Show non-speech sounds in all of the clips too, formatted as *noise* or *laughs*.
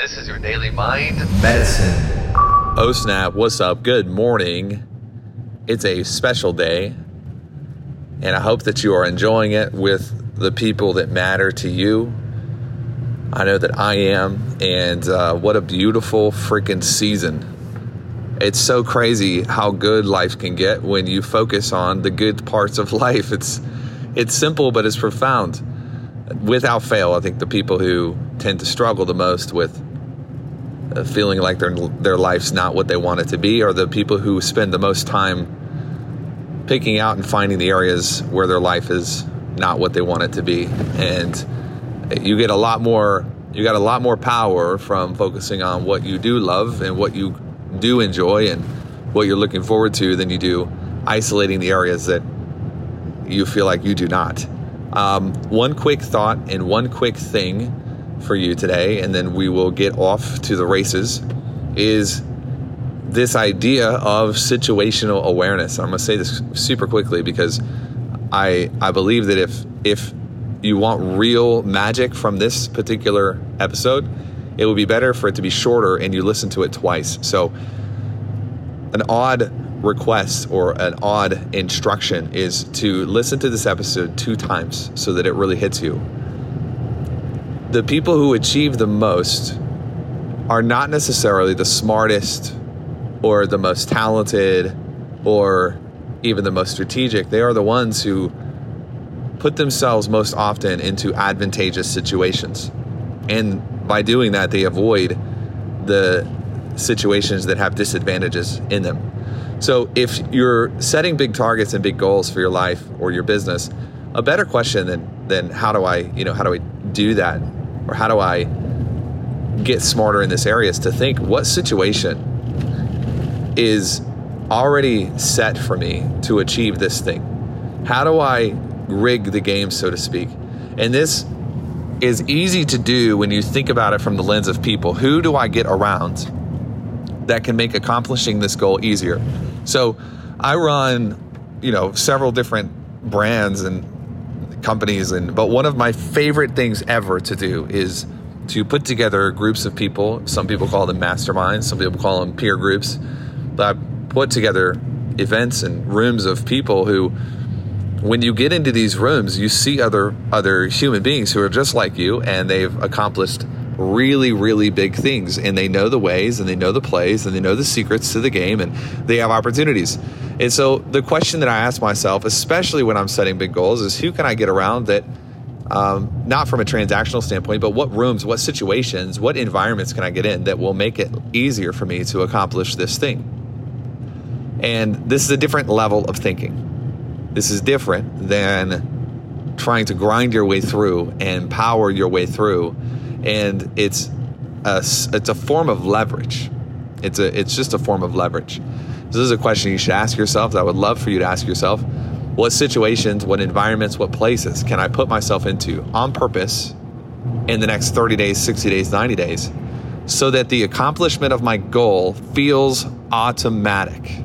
This is your daily mind medicine. Oh snap, what's up? Good morning. It's a special day, and I hope that you are enjoying it with the people that matter to you. I know that I am, and uh, what a beautiful freaking season. It's so crazy how good life can get when you focus on the good parts of *laughs* life. It's it's simple, but it's profound. Without fail, I think the people who tend to struggle the most with feeling like their their life's not what they want it to be are the people who spend the most time picking out and finding the areas where their life is not what they want it to be. And you get a lot more you got a lot more power from focusing on what you do love and what you do enjoy and what you're looking forward to than you do isolating the areas that you feel like you do not. Um, one quick thought and one quick thing for you today, and then we will get off to the races, is this idea of situational awareness. I'm going to say this super quickly because I I believe that if if you want real magic from this particular episode, it would be better for it to be shorter and you listen to it twice. So an odd request or an odd instruction is to listen to this episode two times so that it really hits you the people who achieve the most are not necessarily the smartest or the most talented or even the most strategic. They are the ones who put themselves most often into advantageous situations. And by doing that, they avoid the situations that have disadvantages in them. So if you're setting big targets and big goals for your life or your business, a better question than, than how do I, you know, how do I do that or how do I get smarter in this area is to think what situation is already set for me to achieve this thing? How do I rig the game, so to speak? And this is easy to do when you think about it from the lens of people. Who do I get around that can make accomplishing this goal easier? So I run, you know, several different brands and companies and but one of my favorite things ever to do is to put together groups of people. Some people call them masterminds some people call them peer groups. But I put together events and rooms of people who when you get into these rooms you see other other human beings who are just like you and they've accomplished really, really big things. And they know the ways and they know the plays and they know the secrets to the game and they have opportunities. And so the question that I ask myself, especially when I'm setting big goals, is who can I get around that, um, not from a transactional standpoint, but what rooms, what situations, what environments can I get in that will make it easier for me to accomplish this thing? And this is a different level of thinking. This is different than trying to grind your way through and power your way through and it's a, it's a form of leverage. It's a it's just a form of leverage. This is a question you should ask yourself. That I would love for you to ask yourself: What situations, what environments, what places can I put myself into on purpose in the next 30 days, 60 days, 90 days, so that the accomplishment of my goal feels automatic?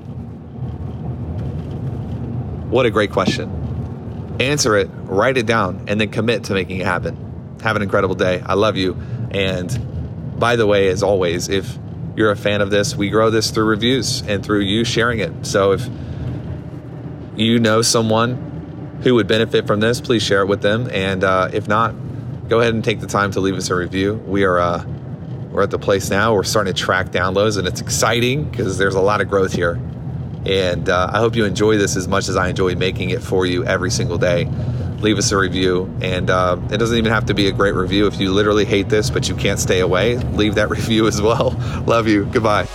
What a great question. Answer it, write it down, and then commit to making it happen. Have an incredible day. I love you. And by the way, as always, if you're a fan of this, we grow this through reviews and through you sharing it. So if you know someone who would benefit from this, please share it with them. And uh, if not, go ahead and take the time to leave us a review. We are uh, we're at the place now. We're starting to track downloads, and it's exciting because there's a lot of growth here. And uh, I hope you enjoy this as much as I enjoy making it for you every single day leave us a review. And uh, it doesn't even have to be a great review. If you literally hate this, but you can't stay away, leave that *laughs* review as well. Love you. Goodbye.